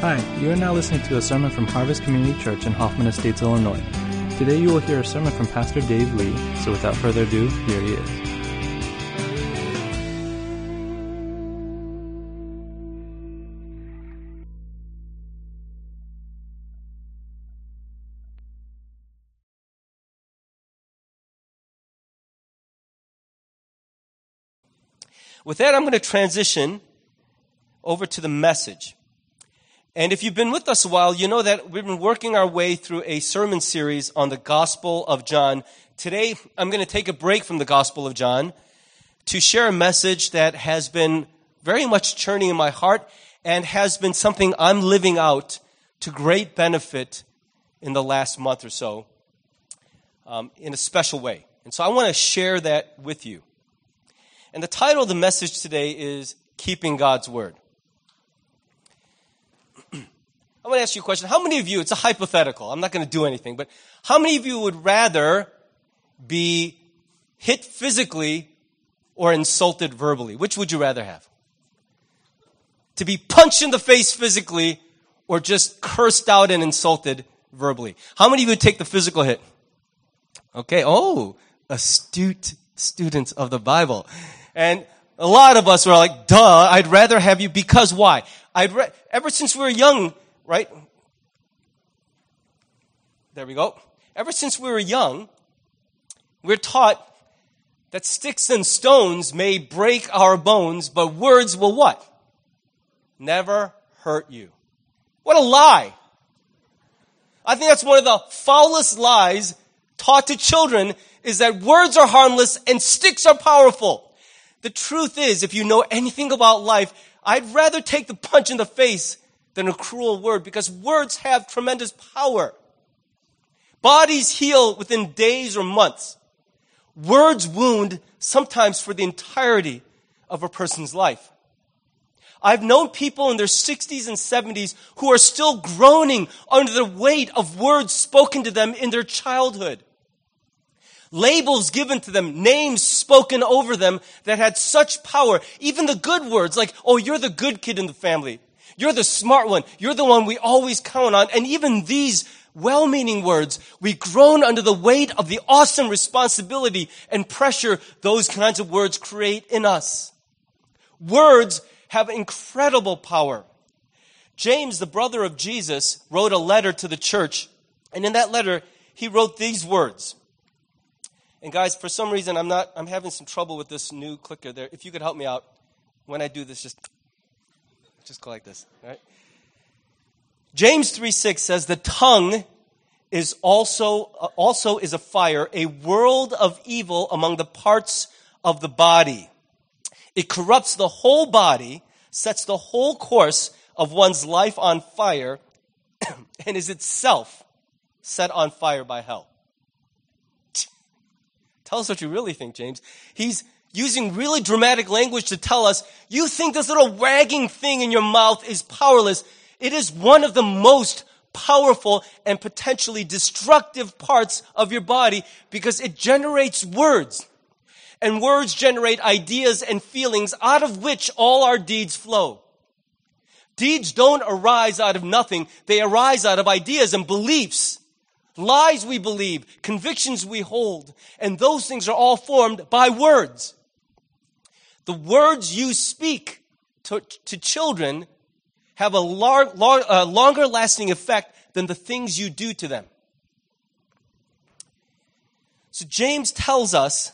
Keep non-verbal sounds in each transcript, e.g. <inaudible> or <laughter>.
Hi, you are now listening to a sermon from Harvest Community Church in Hoffman Estates, Illinois. Today you will hear a sermon from Pastor Dave Lee, so without further ado, here he is. With that, I'm going to transition over to the message. And if you've been with us a while, you know that we've been working our way through a sermon series on the Gospel of John. Today, I'm going to take a break from the Gospel of John to share a message that has been very much churning in my heart and has been something I'm living out to great benefit in the last month or so um, in a special way. And so I want to share that with you. And the title of the message today is Keeping God's Word. I want to ask you a question. How many of you, it's a hypothetical, I'm not going to do anything, but how many of you would rather be hit physically or insulted verbally? Which would you rather have? To be punched in the face physically or just cursed out and insulted verbally? How many of you would take the physical hit? Okay, oh, astute students of the Bible. And a lot of us were like, duh, I'd rather have you because why? I'd re- ever since we were young, right? There we go. Ever since we were young, we're taught that sticks and stones may break our bones, but words will what? Never hurt you. What a lie. I think that's one of the foulest lies taught to children is that words are harmless and sticks are powerful. The truth is, if you know anything about life, I'd rather take the punch in the face than a cruel word because words have tremendous power. Bodies heal within days or months. Words wound sometimes for the entirety of a person's life. I've known people in their 60s and 70s who are still groaning under the weight of words spoken to them in their childhood. Labels given to them, names spoken over them that had such power. Even the good words like, oh, you're the good kid in the family. You're the smart one. You're the one we always count on. And even these well-meaning words, we groan under the weight of the awesome responsibility and pressure those kinds of words create in us. Words have incredible power. James, the brother of Jesus, wrote a letter to the church. And in that letter, he wrote these words. And guys, for some reason, I'm not, I'm having some trouble with this new clicker there. If you could help me out when I do this, just just go like this, right? James 3 6 says, The tongue is also, uh, also is a fire, a world of evil among the parts of the body. It corrupts the whole body, sets the whole course of one's life on fire, <clears throat> and is itself set on fire by hell. Tell us what you really think, James. He's using really dramatic language to tell us, you think this little wagging thing in your mouth is powerless. It is one of the most powerful and potentially destructive parts of your body because it generates words. And words generate ideas and feelings out of which all our deeds flow. Deeds don't arise out of nothing. They arise out of ideas and beliefs. Lies we believe, convictions we hold, and those things are all formed by words. The words you speak to, to children have a lar- lar- uh, longer lasting effect than the things you do to them. So James tells us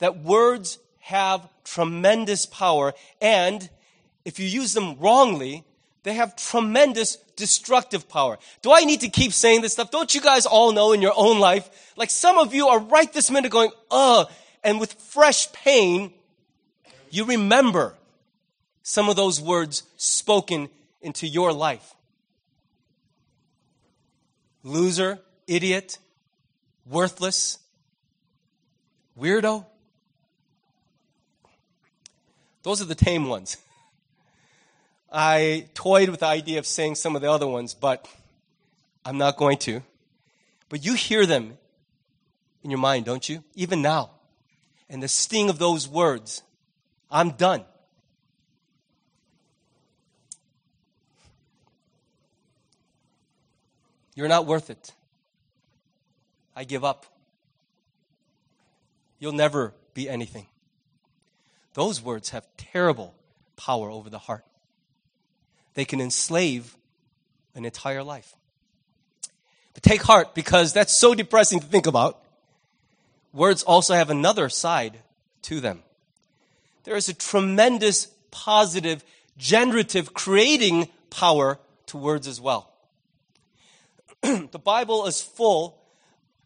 that words have tremendous power, and if you use them wrongly, they have tremendous destructive power. Do I need to keep saying this stuff? Don't you guys all know in your own life? Like some of you are right this minute going, ugh, and with fresh pain, you remember some of those words spoken into your life. Loser, idiot, worthless, weirdo. Those are the tame ones. I toyed with the idea of saying some of the other ones, but I'm not going to. But you hear them in your mind, don't you? Even now. And the sting of those words I'm done. You're not worth it. I give up. You'll never be anything. Those words have terrible power over the heart. They can enslave an entire life. But take heart because that's so depressing to think about. Words also have another side to them. There is a tremendous positive, generative, creating power to words as well. <clears throat> the Bible is full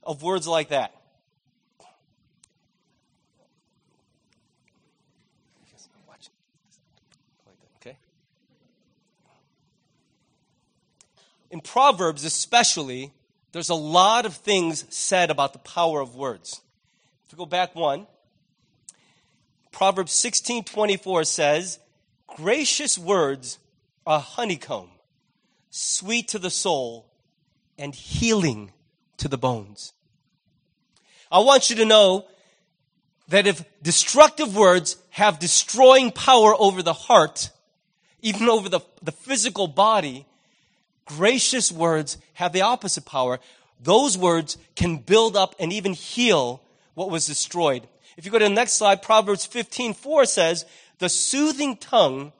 of words like that. Okay. In Proverbs, especially, there's a lot of things said about the power of words. If we go back one, Proverbs 16:24 says, "Gracious words are honeycomb, sweet to the soul and healing to the bones." I want you to know that if destructive words have destroying power over the heart, even over the, the physical body, gracious words have the opposite power. Those words can build up and even heal what was destroyed. If you go to the next slide, Proverbs 15, 4 says, the soothing tongue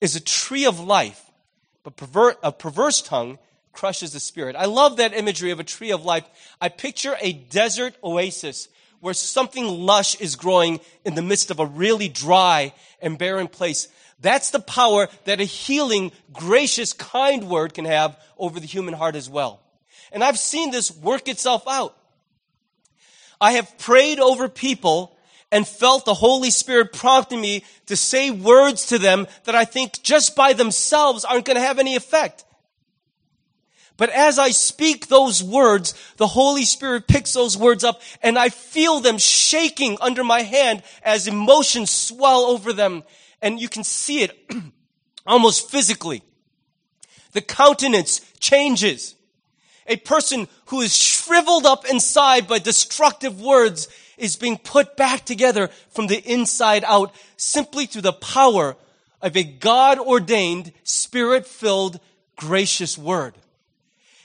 is a tree of life, but a perverse tongue crushes the spirit. I love that imagery of a tree of life. I picture a desert oasis where something lush is growing in the midst of a really dry and barren place. That's the power that a healing, gracious, kind word can have over the human heart as well. And I've seen this work itself out. I have prayed over people and felt the Holy Spirit prompting me to say words to them that I think just by themselves aren't going to have any effect. But as I speak those words, the Holy Spirit picks those words up and I feel them shaking under my hand as emotions swell over them. And you can see it <clears throat> almost physically. The countenance changes. A person who is shriveled up inside by destructive words is being put back together from the inside out simply through the power of a God ordained, spirit filled, gracious word.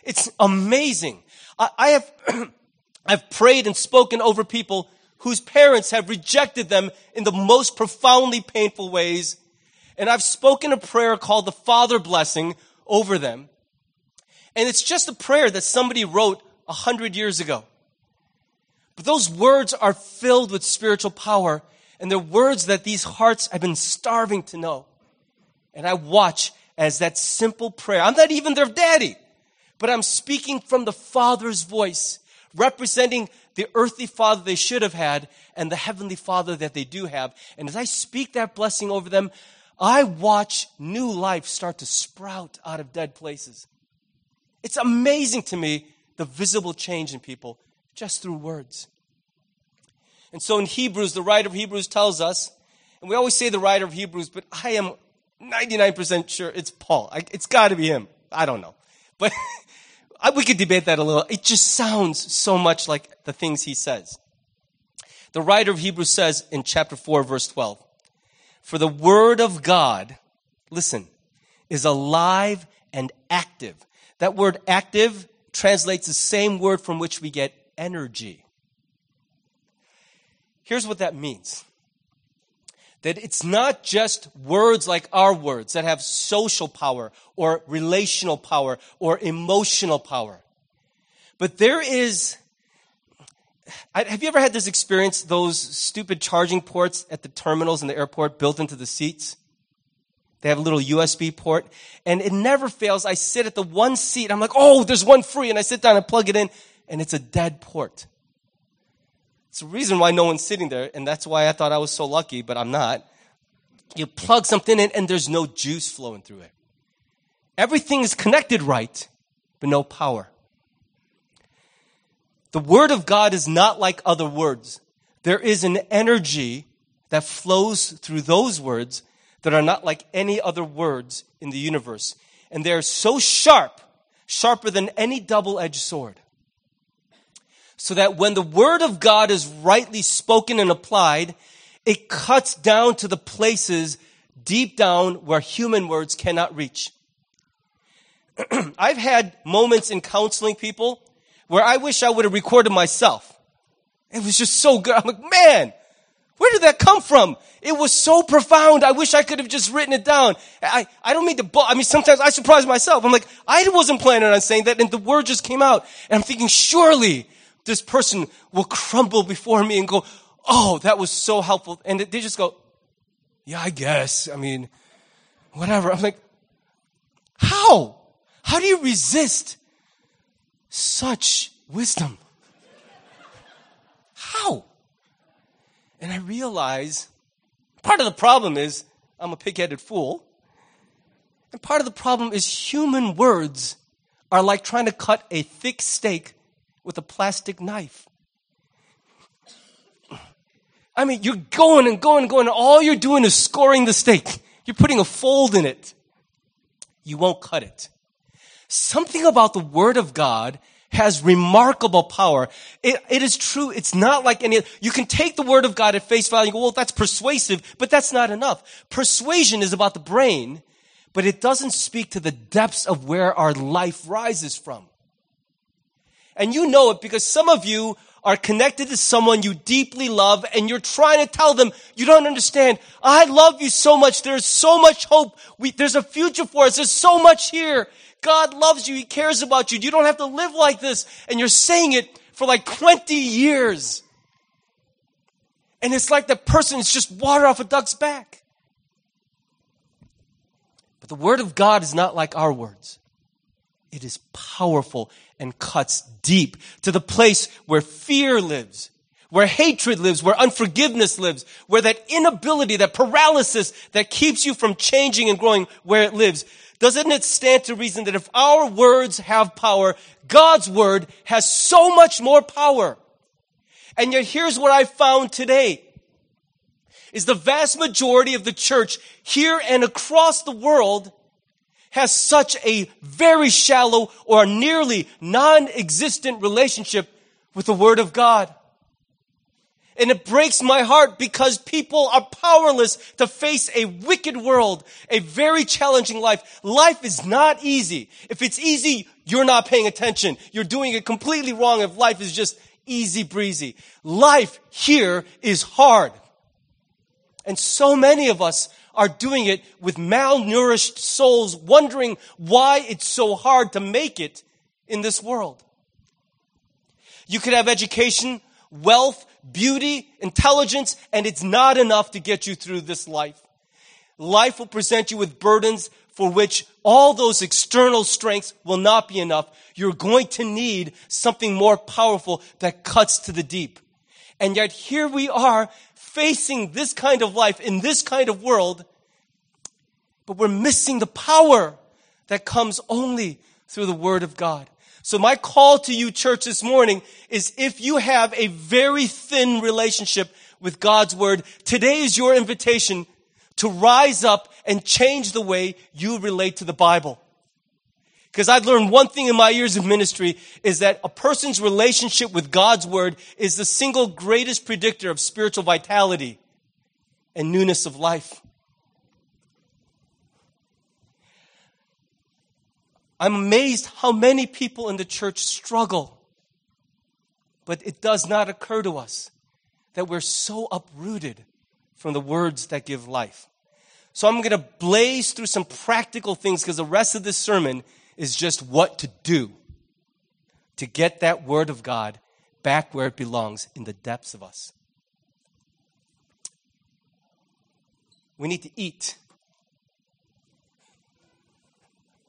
It's amazing. I, I have, <clears throat> I've prayed and spoken over people whose parents have rejected them in the most profoundly painful ways. And I've spoken a prayer called the Father Blessing over them. And it's just a prayer that somebody wrote a hundred years ago. But those words are filled with spiritual power, and they're words that these hearts have been starving to know. And I watch as that simple prayer. I'm not even their daddy but I'm speaking from the Father's voice, representing the earthly Father they should have had and the heavenly Father that they do have. And as I speak that blessing over them, I watch new life start to sprout out of dead places. It's amazing to me the visible change in people just through words. And so in Hebrews, the writer of Hebrews tells us, and we always say the writer of Hebrews, but I am 99% sure it's Paul. I, it's got to be him. I don't know. But <laughs> we could debate that a little. It just sounds so much like the things he says. The writer of Hebrews says in chapter 4, verse 12, For the word of God, listen, is alive and active. That word active translates the same word from which we get energy. Here's what that means that it's not just words like our words that have social power or relational power or emotional power. But there is, have you ever had this experience, those stupid charging ports at the terminals in the airport built into the seats? They have a little USB port and it never fails. I sit at the one seat. I'm like, oh, there's one free. And I sit down and plug it in and it's a dead port. It's the reason why no one's sitting there, and that's why I thought I was so lucky, but I'm not. You plug something in and there's no juice flowing through it. Everything is connected right, but no power. The word of God is not like other words. There is an energy that flows through those words that are not like any other words in the universe. And they're so sharp, sharper than any double edged sword so that when the word of God is rightly spoken and applied, it cuts down to the places deep down where human words cannot reach. <clears throat> I've had moments in counseling people where I wish I would have recorded myself. It was just so good. I'm like, man, where did that come from? It was so profound. I wish I could have just written it down. I, I don't mean to, I mean, sometimes I surprise myself. I'm like, I wasn't planning on saying that and the word just came out. And I'm thinking, surely this person will crumble before me and go, oh, that was so helpful. And they just go, yeah, I guess. I mean, whatever. I'm like, how? How do you resist such wisdom? How? And I realize part of the problem is I'm a pig-headed fool. And part of the problem is human words are like trying to cut a thick steak with a plastic knife. I mean, you're going and going and going, and all you're doing is scoring the steak. You're putting a fold in it. You won't cut it. Something about the Word of God has remarkable power. It, it is true. It's not like any, you can take the word of God at face value and go, well, that's persuasive, but that's not enough. Persuasion is about the brain, but it doesn't speak to the depths of where our life rises from. And you know it because some of you are connected to someone you deeply love and you're trying to tell them, you don't understand. I love you so much. There's so much hope. We, there's a future for us. There's so much here. God loves you. He cares about you. You don't have to live like this. And you're saying it for like 20 years. And it's like the person is just water off a duck's back. But the word of God is not like our words. It is powerful and cuts deep to the place where fear lives, where hatred lives, where unforgiveness lives, where that inability, that paralysis that keeps you from changing and growing, where it lives. Doesn't it stand to reason that if our words have power, God's word has so much more power? And yet here's what I found today is the vast majority of the church here and across the world has such a very shallow or nearly non-existent relationship with the Word of God. And it breaks my heart because people are powerless to face a wicked world, a very challenging life. Life is not easy. If it's easy, you're not paying attention. You're doing it completely wrong if life is just easy breezy. Life here is hard. And so many of us are doing it with malnourished souls, wondering why it's so hard to make it in this world. You could have education, wealth, beauty, intelligence, and it's not enough to get you through this life. Life will present you with burdens for which all those external strengths will not be enough. You're going to need something more powerful that cuts to the deep. And yet here we are facing this kind of life in this kind of world, but we're missing the power that comes only through the Word of God. So my call to you, church, this morning is if you have a very thin relationship with God's word, today is your invitation to rise up and change the way you relate to the Bible. Because I've learned one thing in my years of ministry is that a person's relationship with God's word is the single greatest predictor of spiritual vitality and newness of life. I'm amazed how many people in the church struggle. But it does not occur to us that we're so uprooted from the words that give life. So I'm going to blaze through some practical things because the rest of this sermon is just what to do to get that word of God back where it belongs in the depths of us. We need to eat.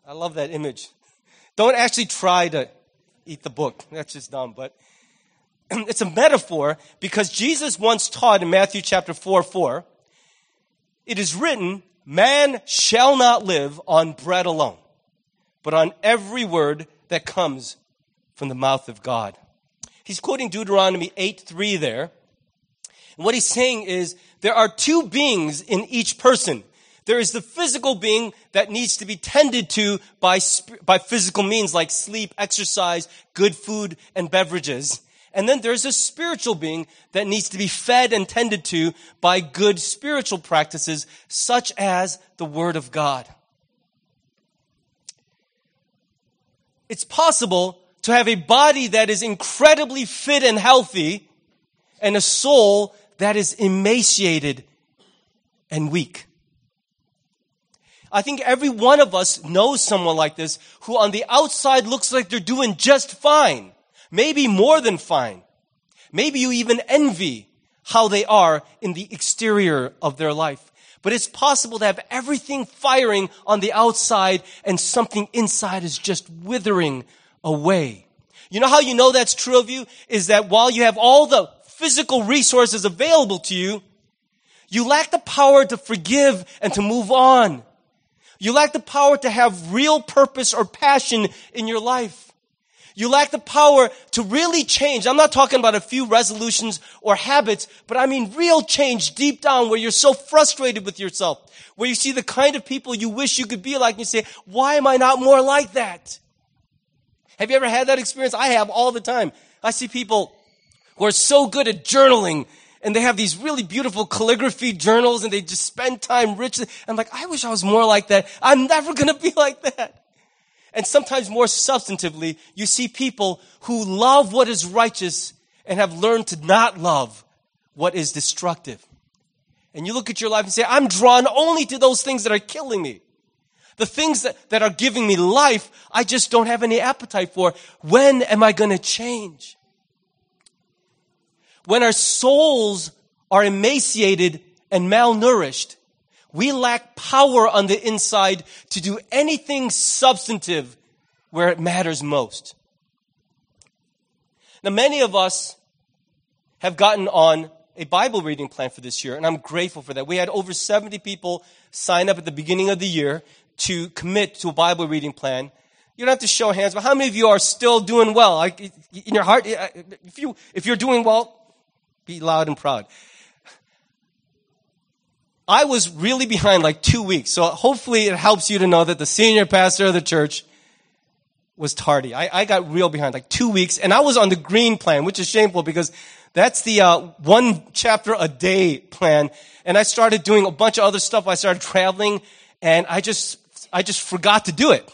I love that image. Don't actually try to eat the book. That's just dumb, but <clears throat> it's a metaphor because Jesus once taught in Matthew chapter 4 4, it is written, man shall not live on bread alone, but on every word that comes from the mouth of God. He's quoting Deuteronomy 8 3 there. And what he's saying is there are two beings in each person. There is the physical being that needs to be tended to by, by physical means like sleep, exercise, good food, and beverages. And then there's a spiritual being that needs to be fed and tended to by good spiritual practices, such as the Word of God. It's possible to have a body that is incredibly fit and healthy and a soul that is emaciated and weak. I think every one of us knows someone like this who on the outside looks like they're doing just fine. Maybe more than fine. Maybe you even envy how they are in the exterior of their life. But it's possible to have everything firing on the outside and something inside is just withering away. You know how you know that's true of you? Is that while you have all the physical resources available to you, you lack the power to forgive and to move on. You lack the power to have real purpose or passion in your life. You lack the power to really change. I'm not talking about a few resolutions or habits, but I mean real change deep down where you're so frustrated with yourself, where you see the kind of people you wish you could be like and you say, why am I not more like that? Have you ever had that experience? I have all the time. I see people who are so good at journaling and they have these really beautiful calligraphy journals and they just spend time richly. I'm like, I wish I was more like that. I'm never going to be <laughs> like that. And sometimes more substantively, you see people who love what is righteous and have learned to not love what is destructive. And you look at your life and say, I'm drawn only to those things that are killing me. The things that, that are giving me life, I just don't have any appetite for. When am I going to change? When our souls are emaciated and malnourished, we lack power on the inside to do anything substantive where it matters most. Now, many of us have gotten on a Bible reading plan for this year, and I'm grateful for that. We had over 70 people sign up at the beginning of the year to commit to a Bible reading plan. You don't have to show hands, but how many of you are still doing well? In your heart, if, you, if you're doing well, be loud and proud. I was really behind like two weeks. So hopefully it helps you to know that the senior pastor of the church was tardy. I, I got real behind like two weeks and I was on the green plan, which is shameful because that's the uh, one chapter a day plan. And I started doing a bunch of other stuff. I started traveling and I just, I just forgot to do it.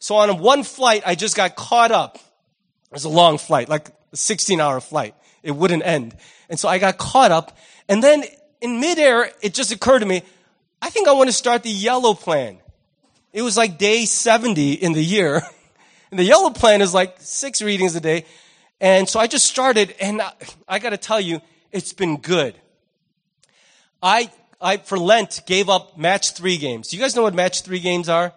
So on one flight, I just got caught up. It was a long flight, like a 16 hour flight. It wouldn't end. And so I got caught up and then in midair, it just occurred to me, I think I want to start the yellow plan. It was like day 70 in the year. <laughs> And the yellow plan is like six readings a day. And so I just started and I, I got to tell you, it's been good. I, I, for Lent, gave up match three games. You guys know what match three games are?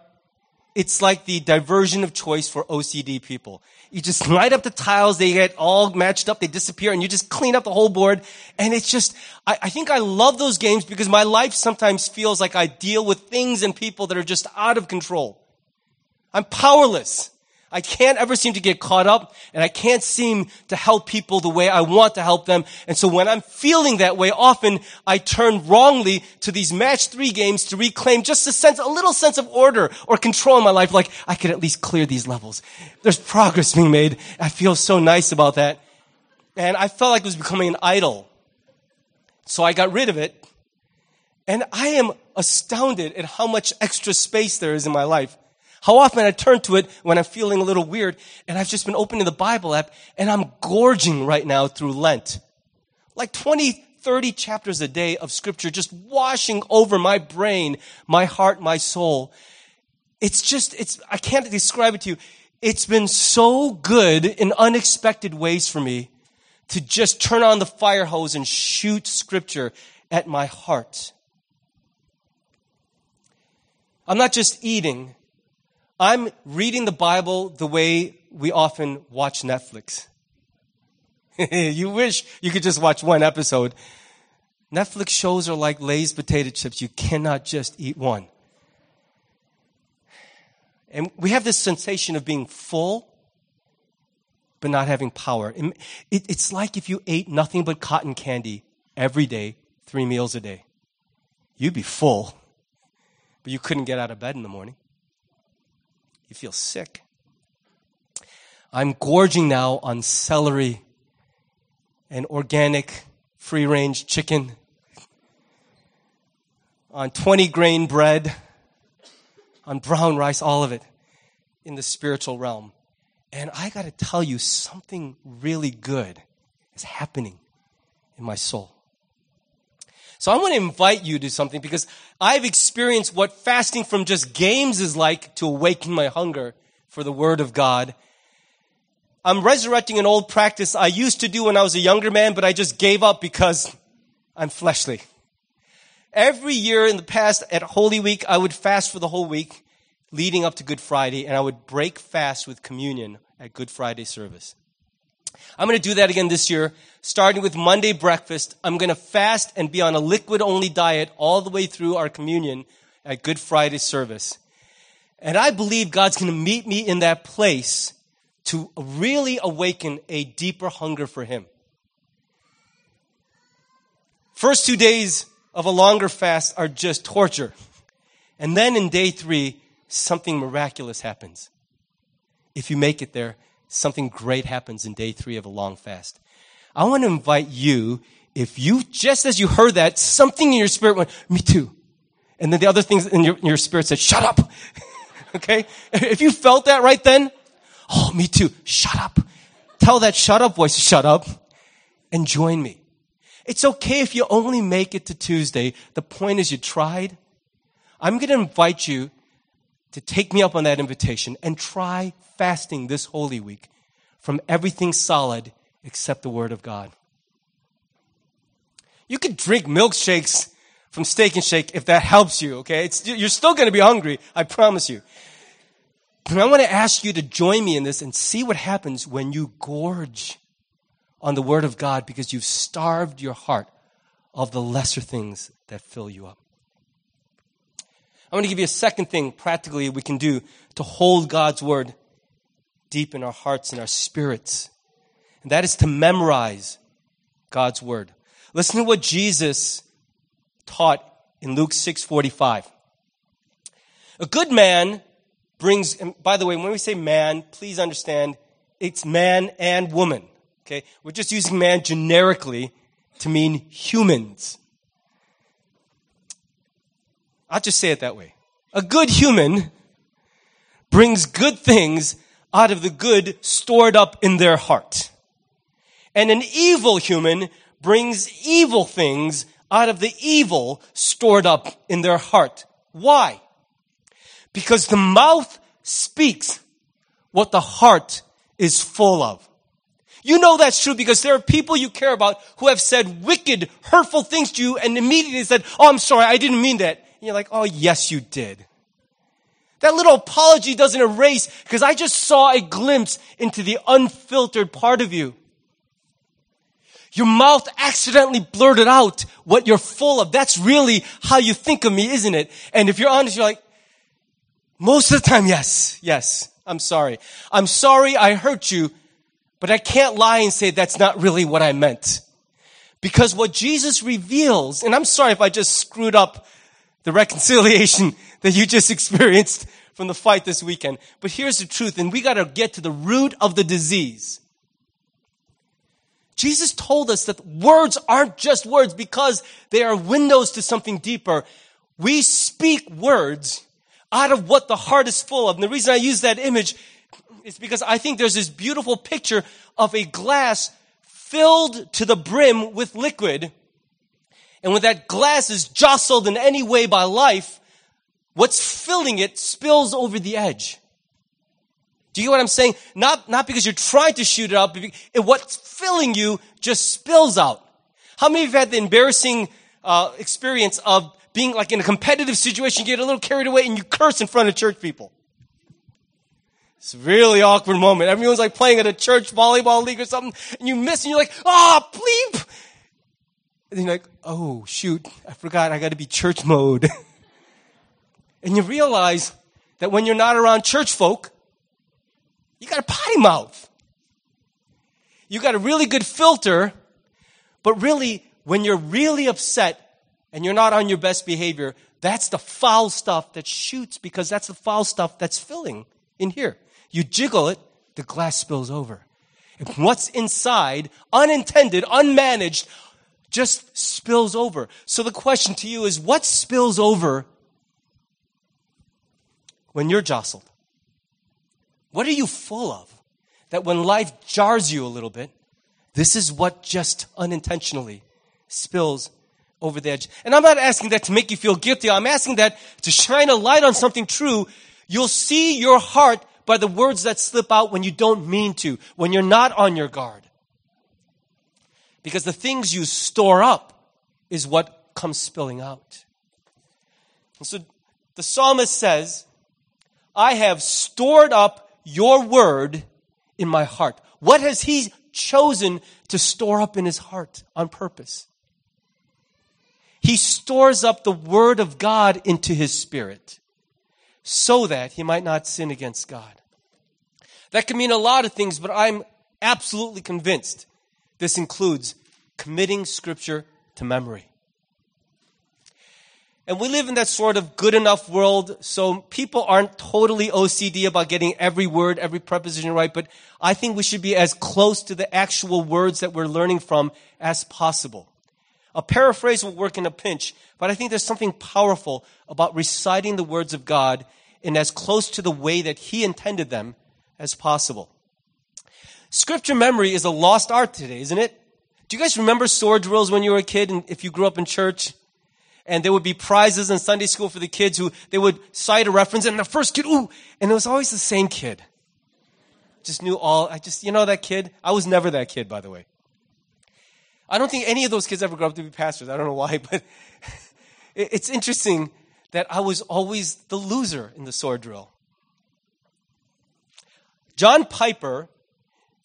It's like the diversion of choice for OCD people. You just light up the tiles, they get all matched up, they disappear, and you just clean up the whole board. And it's just, I, I think I love those games because my life sometimes feels like I deal with things and people that are just out of control. I'm powerless. I can't ever seem to get caught up and I can't seem to help people the way I want to help them. And so when I'm feeling that way, often I turn wrongly to these match three games to reclaim just a sense, a little sense of order or control in my life. Like I could at least clear these levels. There's progress being made. I feel so nice about that. And I felt like it was becoming an idol. So I got rid of it. And I am astounded at how much extra space there is in my life. How often I turn to it when I'm feeling a little weird and I've just been opening the Bible app and I'm gorging right now through Lent. Like 20, 30 chapters a day of scripture just washing over my brain, my heart, my soul. It's just, it's, I can't describe it to you. It's been so good in unexpected ways for me to just turn on the fire hose and shoot scripture at my heart. I'm not just eating I'm reading the Bible the way we often watch Netflix. <laughs> you wish you could just watch one episode. Netflix shows are like Lay's potato chips. You cannot just eat one. And we have this sensation of being full, but not having power. it's like if you ate nothing but cotton candy every day, three meals a day. You'd be full, but you couldn't get out of bed in the morning. You feel sick. I'm gorging now on celery and organic free range chicken, on 20 grain bread, on brown rice, all of it in the spiritual realm. And I got to tell you, something really good is happening in my soul. So I want to invite you to something because I've experienced what fasting from just games is like to awaken my hunger for the Word of God. I'm resurrecting an old practice I used to do when I was a younger man, but I just gave up because I'm fleshly. Every year in the past at Holy Week, I would fast for the whole week leading up to Good Friday, and I would break fast with communion at Good Friday service. I'm going to do that again this year, starting with Monday breakfast. I'm going to fast and be on a liquid only diet all the way through our communion at Good Friday service. And I believe God's going to meet me in that place to really awaken a deeper hunger for Him. First two days of a longer fast are just torture. And then in day three, something miraculous happens. If you make it there, something great happens in day three of a long fast. I want to invite you, if you, just as you heard that, something in your spirit went, me too. And then the other things in your, in your spirit said, shut up. <laughs> okay? If you felt that right then, oh, me too. Shut up. Tell that shut up voice, to shut up and join me. It's okay if you only make it to Tuesday. The point is you tried. I'm going to invite you to take me up on that invitation and try fasting this Holy Week from everything solid except the Word of God. You could drink milkshakes from Steak and Shake if that helps you, okay? It's, you're still to be hungry, I promise you. But I want to ask you to join me in this and see what happens when you gorge on the Word of God because you've starved your heart of the lesser things that fill you up. I want to give you a second thing practically we can do to hold God's Word deep in our hearts and our spirits. And that is to memorize God's Word. Listen to what Jesus taught in Luke 6:45. A good man brings and by the way, when we say man, please understand it's man and woman. Okay? We're just using man generically to mean humans. I'll just say it that way. A good human brings good things out of the good stored up in their heart. And an evil human brings evil things out of the evil stored up in their heart. Why? Because the mouth speaks what the heart is full of. You know that's true because there are people you care about who have said wicked, hurtful things to you and immediately said, Oh, I'm sorry, I didn't mean that. And you're like, Oh, yes, you did. That little apology doesn't erase because I just saw a glimpse into the unfiltered part of you. Your mouth accidentally blurted out what you're full of. That's really how you think of me, isn't it? And if you're honest, you're like, most of the time, yes, yes, I'm sorry. I'm sorry I hurt you, but I can't lie and say that's not really what I meant. Because what Jesus reveals, and I'm sorry if I just screwed up the reconciliation <laughs> that you just experienced from the fight this weekend. But here's the truth, and we gotta get to the root of the disease. Jesus told us that words aren't just words because they are windows to something deeper. We speak words out of what the heart is full of. And the reason I use that image is because I think there's this beautiful picture of a glass filled to the brim with liquid. And when that glass is jostled in any way by life, what's filling it spills over the edge. Do you get what I'm saying? Not, not because you're trying to shoot it out, but what's filling you just spills out. How many of you had the embarrassing uh, experience of being like in a competitive situation, you get a little carried away and you curse in front of church people? It's a really awkward moment. Everyone's like playing at a church volleyball league or something, and you miss, and you're like, ah, oh, bleep! And you're like, oh, shoot, I forgot I gotta be church mode. <laughs> and you realize that when you're not around church folk, you got a potty mouth. You got a really good filter, but really, when you're really upset and you're not on your best behavior, that's the foul stuff that shoots because that's the foul stuff that's filling in here. You jiggle it, the glass spills over. And what's inside, unintended, unmanaged, just spills over. So the question to you is what spills over when you're jostled? What are you full of? that when life jars you a little bit, this is what just unintentionally spills over the edge. And I'm not asking that to make you feel guilty. I'm asking that to shine a light on something true. You'll see your heart by the words that slip out when you don't mean to, when you're not on your guard. Because the things you store up is what comes spilling out. And so the psalmist says, I have stored up your word in my heart. What has he chosen to store up in his heart on purpose? He stores up the word of God into his spirit so that he might not sin against God. That can mean a lot of things, but I'm absolutely convinced this includes committing scripture to memory. And we live in that sort of good enough world, so people aren't totally OCD about getting every word, every preposition right, but I think we should be as close to the actual words that we're learning from as possible. A paraphrase will work in a pinch, but I think there's something powerful about reciting the words of God in as close to the way that He intended them as possible. Scripture memory is a lost art today, isn't it? Do you guys remember sword drills when you were a kid and if you grew up in church? and there would be prizes in Sunday school for the kids who they would cite a reference and the first kid, ooh, and it was always the same kid. Just knew all, I just, you know that kid? I was never that kid, by the way. I don't think any of those kids ever grew up to be pastors. I don't know why, <laughs> but it's interesting that I was always the loser in the sword drill. John Piper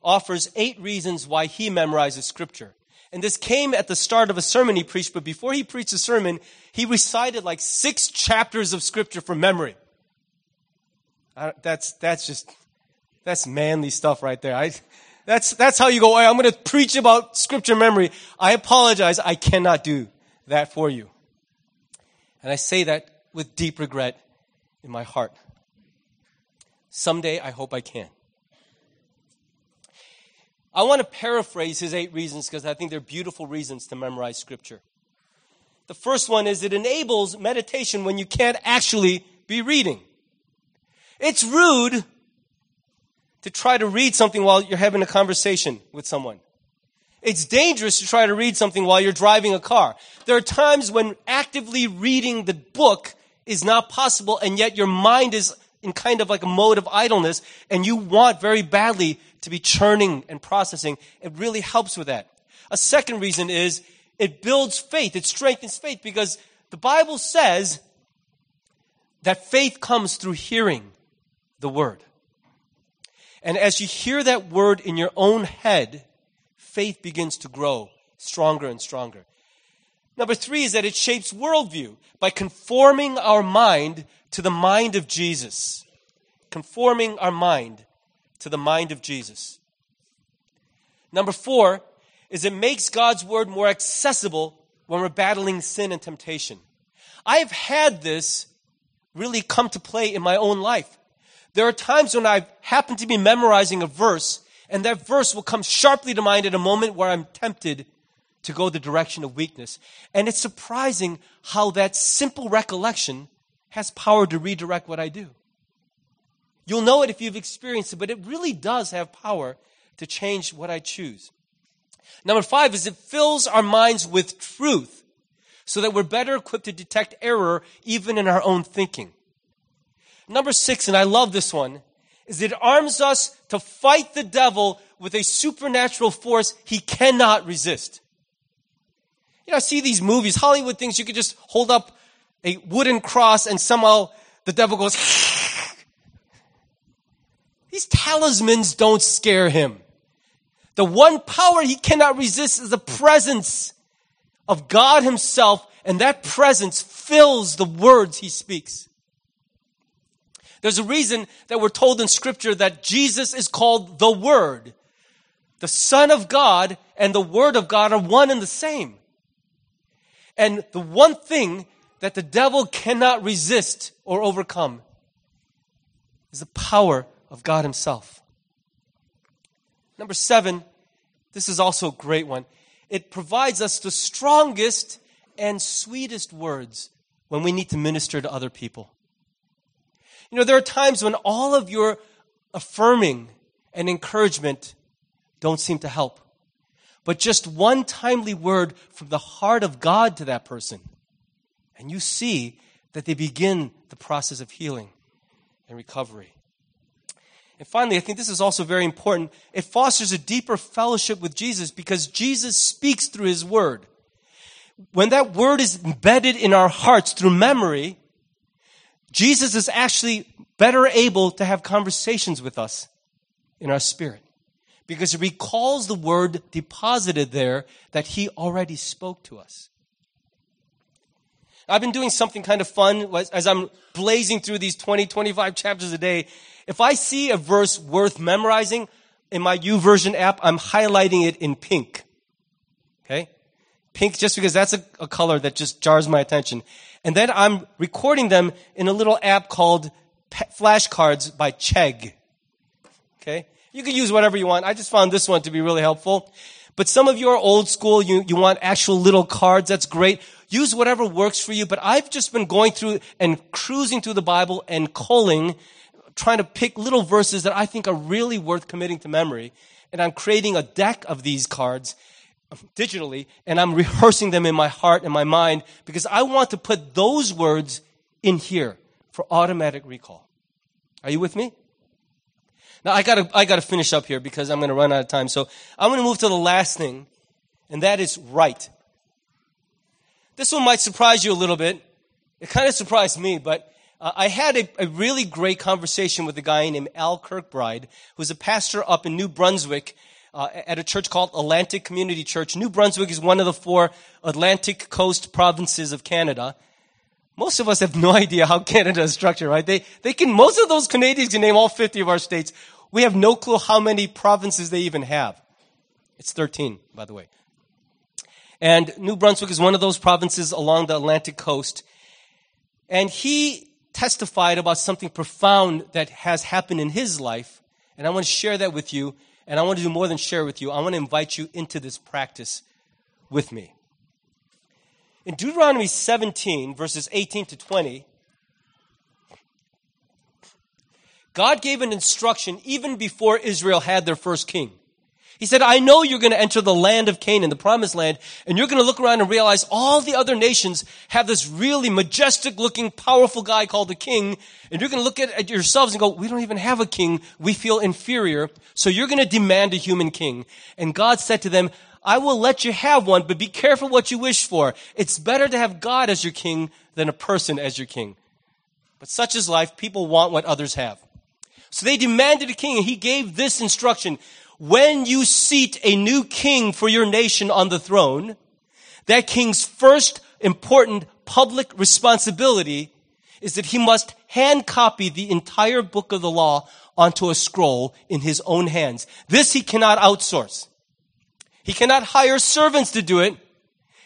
offers eight reasons why he memorizes scripture. And this came at the start of a sermon he preached, but before he preached a sermon, he recited like six chapters of scripture from memory. that's, that's just, that's manly stuff right there. I, that's, that's how you go, I'm going to preach about scripture memory. I apologize. I cannot do that for you. And I say that with deep regret in my heart. Someday I hope I can. I want to paraphrase his eight reasons because I think they're beautiful reasons to memorize scripture. The first one is it enables meditation when you can't actually be reading. It's rude to try to read something while you're having a conversation with someone. It's dangerous to try to read something while you're driving a car. There are times when actively reading the book is not possible and yet your mind is in kind of like a mode of idleness and you want very badly to be churning and processing, it really helps with that. A second reason is it builds faith. It strengthens faith because the Bible says that faith comes through hearing the word. And as you hear that word in your own head, faith begins to grow stronger and stronger. Number three is that it shapes worldview by conforming our mind to the mind of Jesus. Conforming our mind to the mind of Jesus. Number four is it makes God's word more accessible when we're battling sin and temptation. I have had this really come to play in my own life. There are times when I happen to be memorizing a verse, and that verse will come sharply to mind at a moment where I'm tempted to go the direction of weakness. And it's surprising how that simple recollection has power to redirect what I do. You'll know it if you've experienced it, but it really does have power to change what I choose. Number five is it fills our minds with truth so that we're better equipped to detect error even in our own thinking. Number six, and I love this one, is it arms us to fight the devil with a supernatural force he cannot resist. You know, I see these movies, Hollywood things, you could just hold up a wooden cross and somehow the devil goes, <laughs> These talismans don't scare him. The one power he cannot resist is the presence of God himself, and that presence fills the words he speaks. There's a reason that we're told in scripture that Jesus is called the Word. The Son of God and the Word of God are one and the same. And the one thing that the devil cannot resist or overcome is the power of God Himself. Number seven, this is also a great one. It provides us the strongest and sweetest words when we need to minister to other people. You know, there are times when all of your affirming and encouragement don't seem to help. But just one timely word from the heart of God to that person, and you see that they begin the process of healing and recovery. And finally, I think this is also very important. It fosters a deeper fellowship with Jesus because Jesus speaks through his word. When that word is embedded in our hearts through memory, Jesus is actually better able to have conversations with us in our spirit because it recalls the word deposited there that he already spoke to us. I've been doing something kind of fun as I'm blazing through these 20, 25 chapters a day. If I see a verse worth memorizing in my YouVersion app, I'm highlighting it in pink. Okay? Pink just because that's a, a color that just jars my attention. And then I'm recording them in a little app called Flashcards by Chegg. Okay? You can use whatever you want. I just found this one to be really helpful. But some of you are old school. You, you want actual little cards. That's great. Use whatever works for you. But I've just been going through and cruising through the Bible and culling, trying to pick little verses that I think are really worth committing to memory. And I'm creating a deck of these cards digitally and I'm rehearsing them in my heart and my mind because I want to put those words in here for automatic recall. Are you with me? Now I gotta, I gotta finish up here because I'm gonna run out of time. So I'm gonna move to the last thing, and that is right. This one might surprise you a little bit. It kind of surprised me, but uh, I had a, a, really great conversation with a guy named Al Kirkbride, who's a pastor up in New Brunswick uh, at a church called Atlantic Community Church. New Brunswick is one of the four Atlantic coast provinces of Canada. Most of us have no <laughs> idea how Canada is structured, right? They, they can, most of those Canadians can name all 50 of our states. We have no clue how many provinces they even have. It's 13, by the way. And New Brunswick is one of those provinces along the Atlantic coast. And he testified about something profound that has happened in his life. And I want to share that with you. And I want to do more than share with you. I want to invite you into this practice with me. In Deuteronomy 17, verses 18 to 20, God gave an instruction even before Israel had their first king. He said, I know you're going to enter the land of Canaan, the promised land, and you're going to look around and realize all the other nations have this really majestic looking, powerful guy called the king. And you're going to look at, at yourselves and go, we don't even have a king. We feel inferior. So you're going to demand a human king. And God said to them, I will let you have one, but be careful what you wish for. It's better to have God as your king than a person as your king. But such is life. People want what others have. So they demanded a king, and he gave this instruction. When you seat a new king for your nation on the throne, that king's first important public responsibility is that he must hand copy the entire book of the law onto a scroll in his own hands. This he cannot outsource. He cannot hire servants to do it.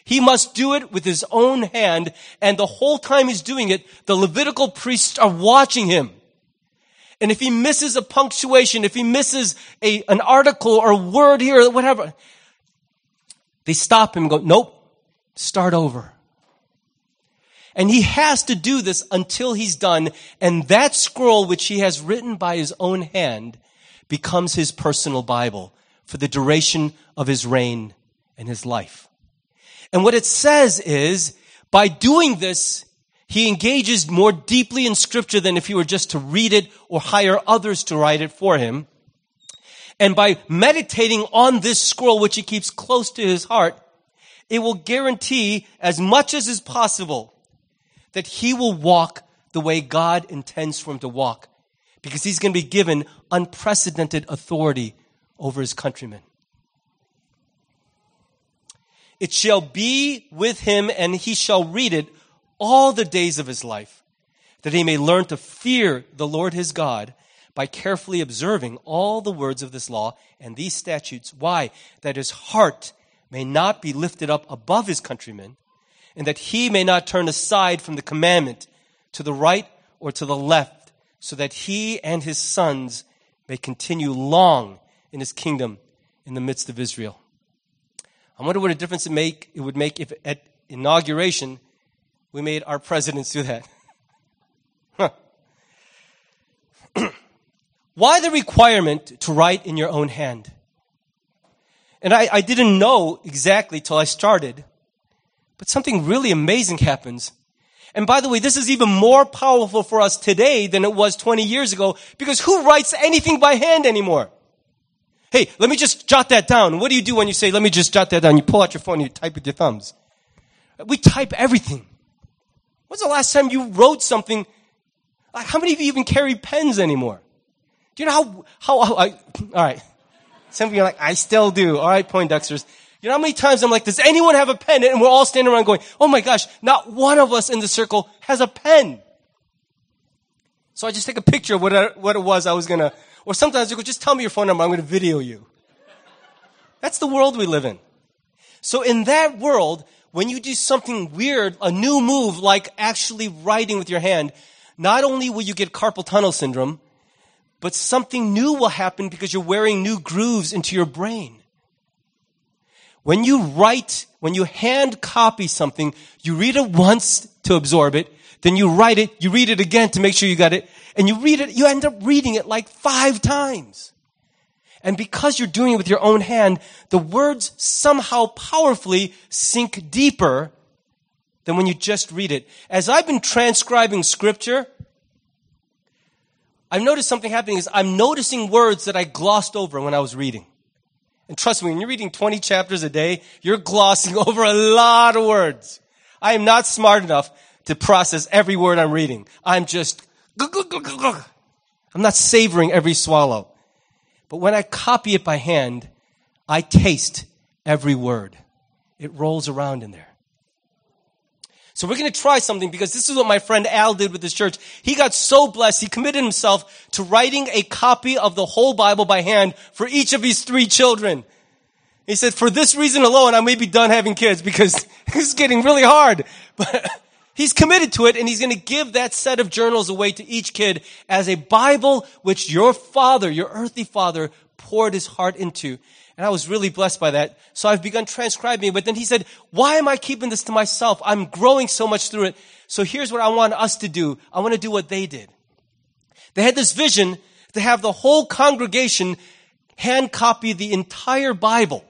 He must do it with his own hand. And the whole time he's doing it, the Levitical priests are watching him. And if he misses a punctuation, if he misses a, an article or a word here or whatever, they stop him and go, nope, start over. And he has to do this until he's done. And that scroll, which he has written by his own hand, becomes his personal Bible for the duration of his reign and his life. And what it says is, by doing this, he engages more deeply in scripture than if he were just to read it or hire others to write it for him. And by meditating on this scroll, which he keeps close to his heart, it will guarantee as much as is possible that he will walk the way God intends for him to walk because he's going to be given unprecedented authority over his countrymen. It shall be with him and he shall read it all the days of his life, that he may learn to fear the Lord his God by carefully observing all the words of this law and these statutes. Why? That his heart may not be lifted up above his countrymen, and that he may not turn aside from the commandment to the right or to the left, so that he and his sons may continue long in his kingdom in the midst of Israel. I wonder what a difference it make it would make if at inauguration we made our presidents do that. Huh. <clears throat> Why the requirement to write in your own hand? And I, I didn't know exactly till I started, but something really amazing happens. And by the way, this is even more powerful for us today than it was 20 years ago because who writes anything by hand anymore? Hey, let me just jot that down. What do you do when you say, let me just jot that down? You pull out your phone and you type with your thumbs. We type everything. When's the last time you wrote something? Like, how many of you even carry pens anymore? Do you know how, how, how I, all right. Some of you are like, I still do. All right, Poindexters. You know how many times I'm like, does anyone have a pen? And we're all standing around going, oh my gosh, not one of us in the circle has a pen. So I just take a picture of what, I, what it was I was gonna, or sometimes you go, just tell me your phone number, I'm gonna video you. That's the world we live in. So in that world, when you do something weird, a new move like actually writing with your hand, not only will you get carpal tunnel syndrome, but something new will happen because you're wearing new grooves into your brain. When you write, when you hand copy something, you read it once to absorb it, then you write it, you read it again to make sure you got it, and you read it, you end up reading it like five times. And because you're doing it with your own hand, the words somehow powerfully sink deeper than when you just read it. As I've been transcribing scripture, I've noticed something happening is I'm noticing words that I glossed over when I was reading. And trust me, when you're reading 20 chapters a day, you're glossing <laughs> over a lot of words. I am not smart enough to process every word I'm reading. I'm just, I'm not savoring every swallow. But when I copy it by hand, I taste every word. It rolls around in there. So we're going to try something because this is what my friend Al did with his church. He got so blessed, he committed himself to writing a copy of the whole Bible by hand for each of his three children. He said, for this reason alone, I may be done having kids because <laughs> it's getting really hard. <laughs> But he's committed to it and he's going to give that set of journals away to each kid as a Bible which your father, your earthly father, poured his heart into. And I was really blessed by that. So I've begun transcribing. But then he said, why am I keeping this to myself? I'm growing so much through it. So here's what I want us to do. I want to do what they did. They had this vision to have the whole congregation hand copy the entire Bible.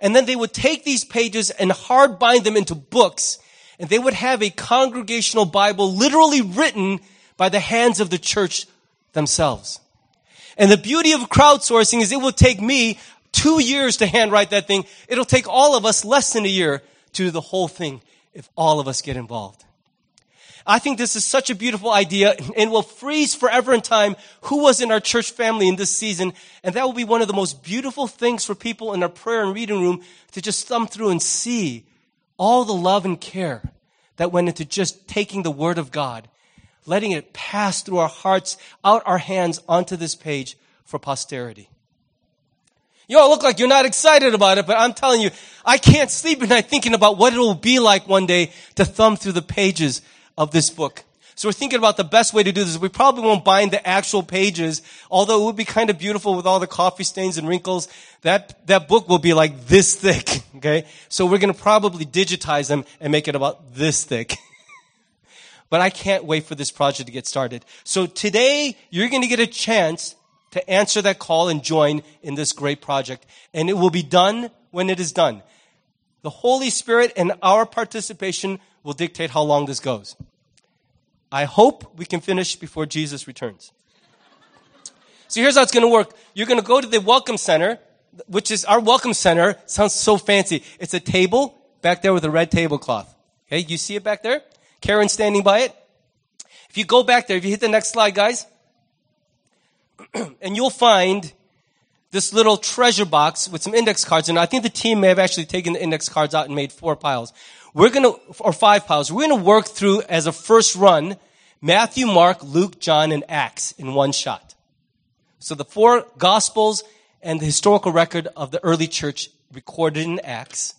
And then they would take these pages and hard bind them into books. And they would have a congregational Bible literally written by the hands of the church themselves. And the beauty of crowdsourcing is it will take me two years to handwrite that thing. It'll take all of us less than a year to do the whole thing if all of us get involved. I think this is such a beautiful idea and will freeze forever in time who was in our church family in this season. And that will be one of the most beautiful things for people in our prayer and reading room to just thumb through and see all the love and care that went into just taking the word of God, letting it pass through our hearts, out our hands onto this page for posterity. You all look like you're not excited about it, but I'm telling you, I can't sleep at night thinking about what it will be like one day to thumb through the pages of this book. So we're thinking about the best way to do this. We probably won't bind the actual pages, although it would be kind of beautiful with all the coffee stains and wrinkles. That, that book will be like this thick, <laughs> okay? So we're gonna probably digitize them and make it about this thick. <laughs> but I can't wait for this project to get started. So today, you're gonna get a chance to answer that call and join in this great project. And it will be done when it is done. The Holy Spirit and our participation will dictate how long this goes. I hope we can finish before Jesus returns. So here's how it's going to work. You're going to go to the welcome center, which is our welcome center. Sounds so fancy. It's a table back there with a red tablecloth. Okay, you see it back there? Karen standing by it. If you go back there, if you hit the next slide, guys, <clears throat> and you'll find this little treasure box with some index cards. And I think the team may have actually taken the index cards out and made four piles. We're going to, or five piles. We're going to work through as a first run Matthew, Mark, Luke, John, and Acts in one shot. So the four gospels and the historical record of the early church recorded in Acts.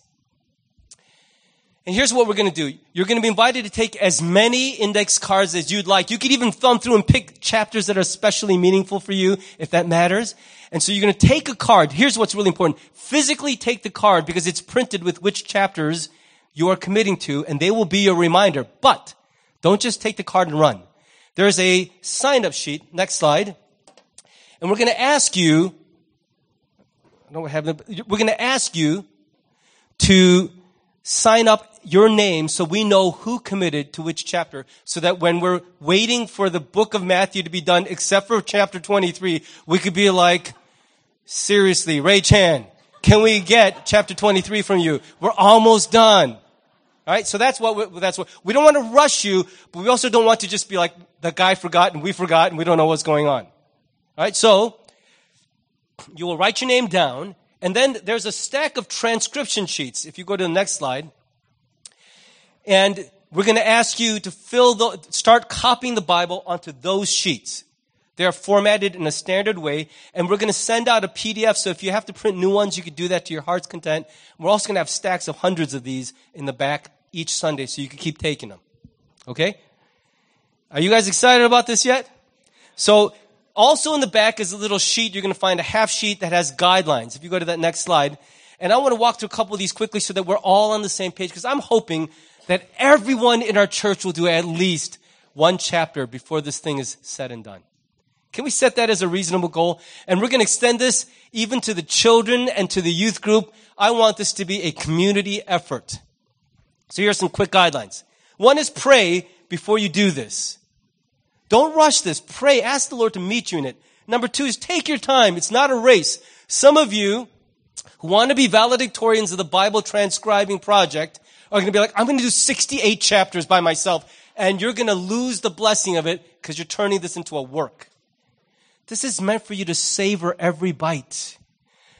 And here's what we're going to do. You're going to be invited to take as many index cards as you'd like. You could even thumb through and pick chapters that are especially meaningful for you, if that matters. And so you're going to take a card. Here's what's really important. Physically take the card because it's printed with which chapters you are committing to, and they will be your reminder. But don't just take the card and run. There's a sign up sheet, next slide, And we're going to ask you, I don't have we're going to ask you to sign up your name so we know who committed to which chapter so that when we're waiting for the book of Matthew to be done, except for chapter 23, we could be like, seriously, Ray Chan, can we get chapter 23 from you? We're almost done. All right, so that's what we, that's what we don't want to rush you, but we also don't want to just be like the guy forgot and we forgot and we don't know what's going on. All right, so you will write your name down, and then there's a stack of transcription sheets. If you go to the next slide, and we're going to ask you to fill the start copying the Bible onto those sheets. They are formatted in a standard way, and we're going to send out a PDF. So if you have to print new ones, you could do that to your heart's content. We're also going to have stacks of hundreds of these in the back each Sunday, so you can keep taking them. Okay? Are you guys excited about this yet? So also in the back is a little sheet. You're going to find a half sheet that has guidelines. If you go to that next slide. And I want to walk through a couple of these quickly so that we're all on the same page because I'm hoping that everyone in our church will do at least one chapter before this thing is said and done. Can we set that as a reasonable goal? And we're going to extend this even to the children and to the youth group. I want this to be a community effort. So here are some quick guidelines. One is pray before you do this. Don't rush this. Pray. Ask the Lord to meet you in it. Number two is take your time. It's not a race. Some of you who want to be valedictorians of the Bible transcribing project are going to be like, I'm going to do 68 chapters by myself. And you're going to lose the blessing of it because you're turning this into a work. This is meant for you to savor every bite.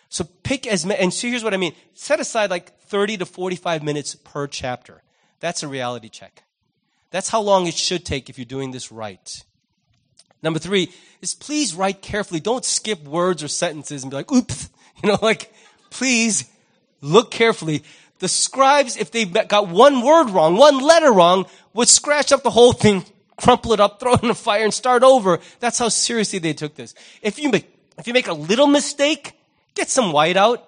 So pick as many, and so here's what I mean. Set aside like 30 to 45 minutes per chapter. That's a reality check. That's how long it should take if you're doing this right. Number three is please write carefully. Don't skip words or sentences and be like, oops. <laughs> You know, like, please look carefully. The scribes, if they got one word wrong, one letter wrong, would scratch up the whole thing <laughs> crumple it up, throw it in the fire, and start over. That's how seriously they took this. If you make, if you make a little mistake, get some white out.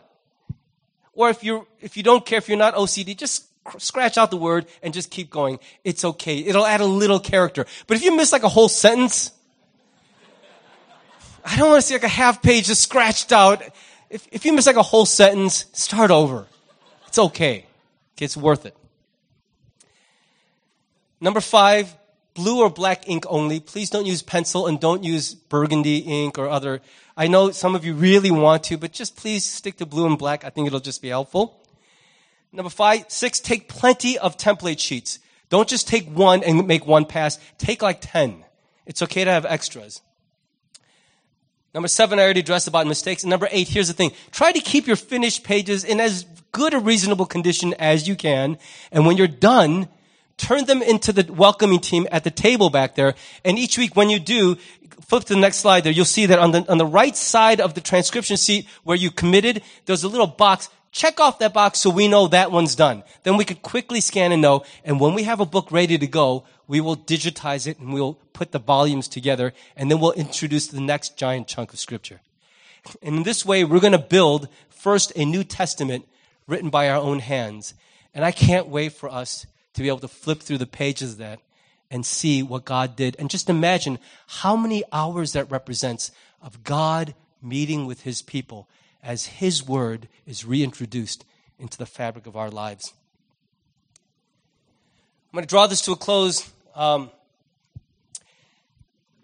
Or if you if you don't care, if you're not OCD, just scratch out the word and just keep going. It's okay. It'll add a little character. But if you miss like a whole sentence, I don't want to see like a half page just scratched out. If, if you miss like a whole sentence, start over. It's okay. It's worth it. Number five, blue or black ink only. Please don't use pencil and don't use burgundy ink or other. I know some of you really want to, but just please stick to blue and black. I think it'll just be helpful. Number five, six, take plenty of template sheets. Don't just take one and make one pass. Take like 10. It's okay to have extras. Number seven, I already addressed about mistakes. And number eight, here's the thing. Try to keep your finished pages in as good a reasonable condition as you can. And when you're done, turn them into the welcoming team at the table back there. And each week when you do, flip to the next slide there, you'll see that on the, on the right side of the transcription seat where you committed, there's a little box. Check off that box so we know that one's done. Then we could quickly scan and know. And when we have a book ready to go, we will digitize it and we'll put the volumes together and then we'll introduce the next giant chunk of scripture. And in this way, we're going to build first a New Testament written by our own hands. And I can't wait for us to be able to flip through the pages of that and see what God did. And just imagine how many hours that represents of God meeting with his people as his word is reintroduced into the fabric of our lives. I'm going to draw this to a close. Um,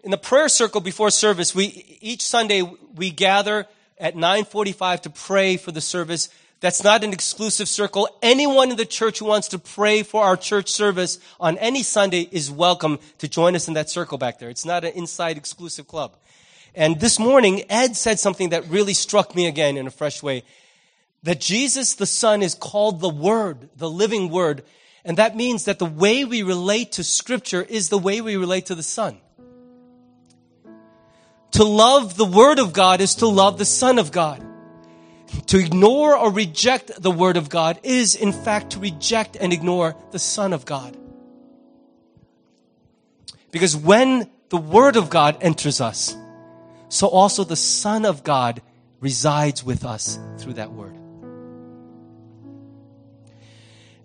in the prayer circle before service, we each Sunday we gather at 9:45 to pray for the service that's not an exclusive circle. Anyone in the church who wants to pray for our church service on any Sunday is welcome to join us in that circle back there. It's not an inside exclusive club. And this morning, Ed said something that really struck me again in a fresh way. That Jesus the Son is called the Word, the living Word. And that means that the way we relate to Scripture is the way we relate to the Son. To love the Word of God is to love the Son of God. To ignore or reject the Word of God is, in fact, to reject and ignore the Son of God. Because when the Word of God enters us, so also the Son of God resides with us through that Word.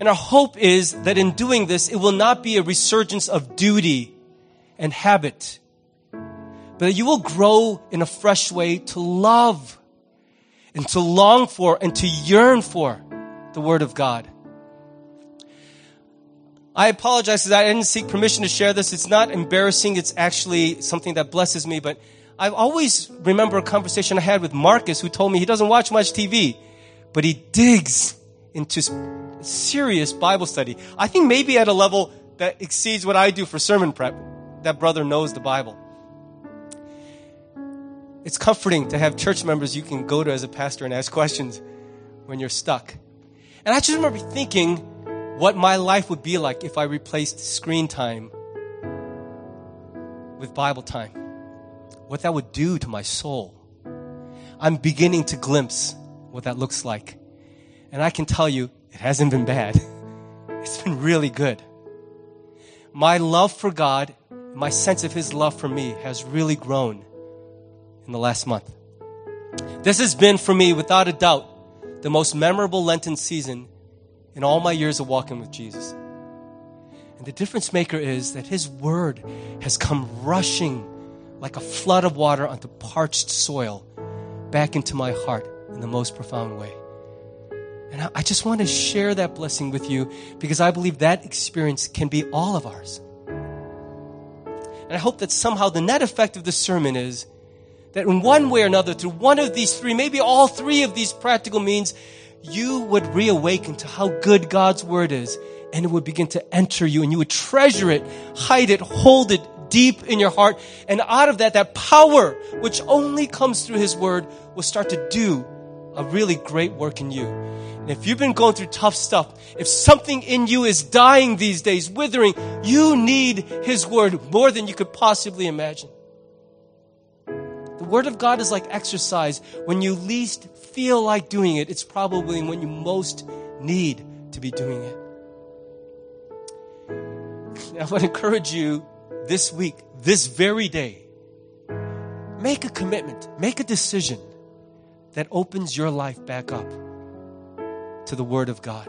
And our hope is that in doing this, it will not be a resurgence of duty and habit but that you will grow in a fresh way to love and to long for and to yearn for the Word of God. I apologize that I didn't seek permission to share this. It's not embarrassing. It's actually something that blesses me. But I always remember a conversation I had with Marcus who told me he doesn't watch much TV, but he digs into serious Bible study. I think maybe at a level that exceeds what I do for sermon prep. That brother knows the Bible. It's comforting to have church members you can go to as a pastor and ask questions when you're stuck. And I just remember thinking what my life would be like if I replaced screen time with Bible time. What that would do to my soul. I'm beginning to glimpse what that looks like. And I can tell you, it hasn't been bad. <laughs> It's been really good. My love for God, my sense of His love for me has really grown in the last month. This has been for me, without a doubt, the most memorable Lenten season in all my years of walking with Jesus. And the difference maker is that His Word has come rushing like a flood of water onto parched soil back into my heart in the most profound way. And I just want to share that blessing with you because I believe that experience can be all of ours. And I hope that somehow the net effect of the sermon is that in one way or another, through one of these three, maybe all three of these practical means, you would reawaken to how good God's word is and it would begin to enter you and you would treasure it, hide it, hold it deep in your heart. And out of that, that power, which only comes through his word, will start to do a really great work in you. And if you've been going through tough stuff, if something in you is dying these days, withering, you need his word more than you could possibly imagine. Word of God is like exercise. When you least feel like doing it, it's probably when you most need to be doing it. <laughs> I to encourage you this week, this very day, make a commitment, make a decision that opens your life back up to the Word of God.